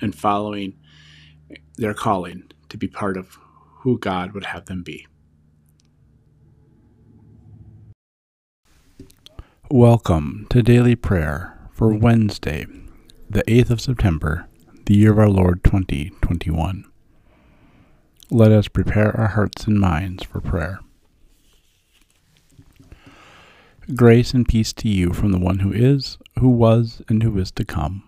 and following their calling to be part of who God would have them be. Welcome to Daily Prayer for Wednesday, the 8th of September, the year of our Lord 2021. Let us prepare our hearts and minds for prayer. Grace and peace to you from the one who is, who was, and who is to come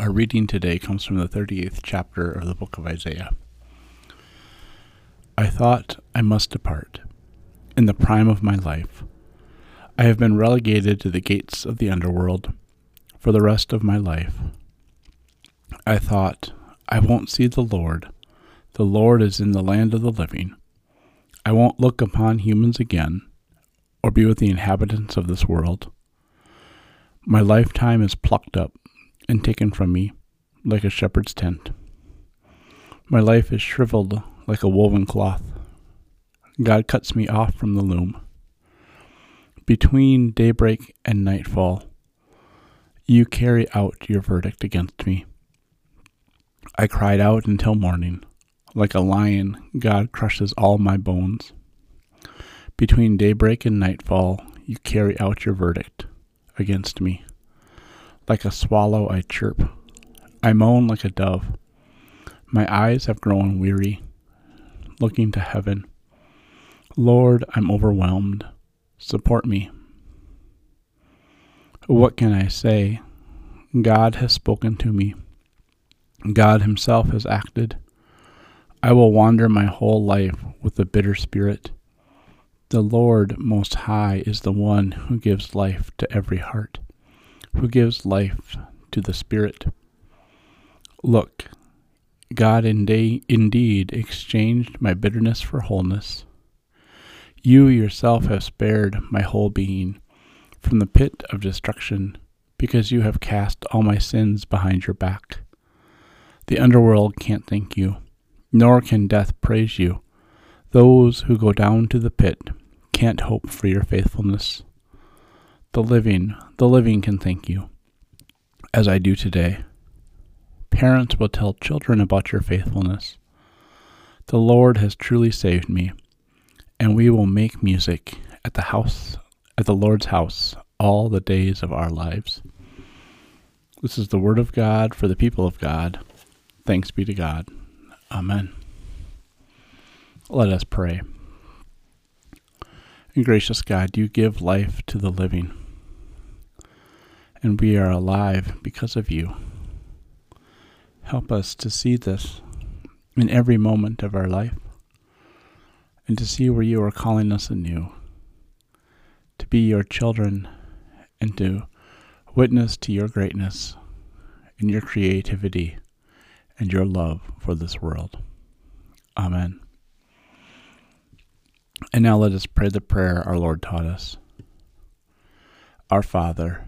Our reading today comes from the 38th chapter of the book of Isaiah. I thought I must depart. In the prime of my life, I have been relegated to the gates of the underworld for the rest of my life. I thought, I won't see the Lord. The Lord is in the land of the living. I won't look upon humans again, or be with the inhabitants of this world. My lifetime is plucked up and taken from me like a shepherd's tent. My life is shriveled like a woven cloth. God cuts me off from the loom. Between daybreak and nightfall, you carry out your verdict against me. I cried out until morning. Like a lion, God crushes all my bones. Between daybreak and nightfall, you carry out your verdict against me. Like a swallow, I chirp. I moan like a dove. My eyes have grown weary, looking to heaven. Lord, I'm overwhelmed. Support me. What can I say? God has spoken to me. God Himself has acted. I will wander my whole life with a bitter spirit. The Lord Most High is the one who gives life to every heart who gives life to the Spirit. Look, God indeed exchanged my bitterness for wholeness. You yourself have spared my whole being from the pit of destruction, because you have cast all my sins behind your back. The underworld can't thank you, nor can death praise you. Those who go down to the pit can't hope for your faithfulness. The living, the living can thank you, as I do today. Parents will tell children about your faithfulness. The Lord has truly saved me, and we will make music at the house, at the Lord's house, all the days of our lives. This is the word of God for the people of God. Thanks be to God. Amen. Let us pray. And gracious God, you give life to the living and we are alive because of you. Help us to see this in every moment of our life and to see where you are calling us anew, to be your children and to witness to your greatness and your creativity and your love for this world. Amen. And now let us pray the prayer our Lord taught us. Our Father,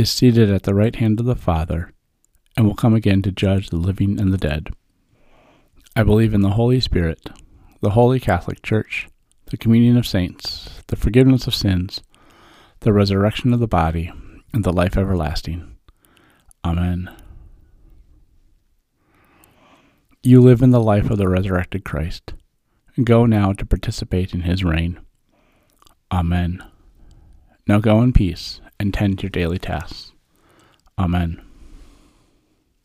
is seated at the right hand of the Father, and will come again to judge the living and the dead. I believe in the Holy Spirit, the Holy Catholic Church, the communion of saints, the forgiveness of sins, the resurrection of the body, and the life everlasting. Amen. You live in the life of the resurrected Christ. Go now to participate in his reign. Amen. Now go in peace and tend your daily tasks. Amen.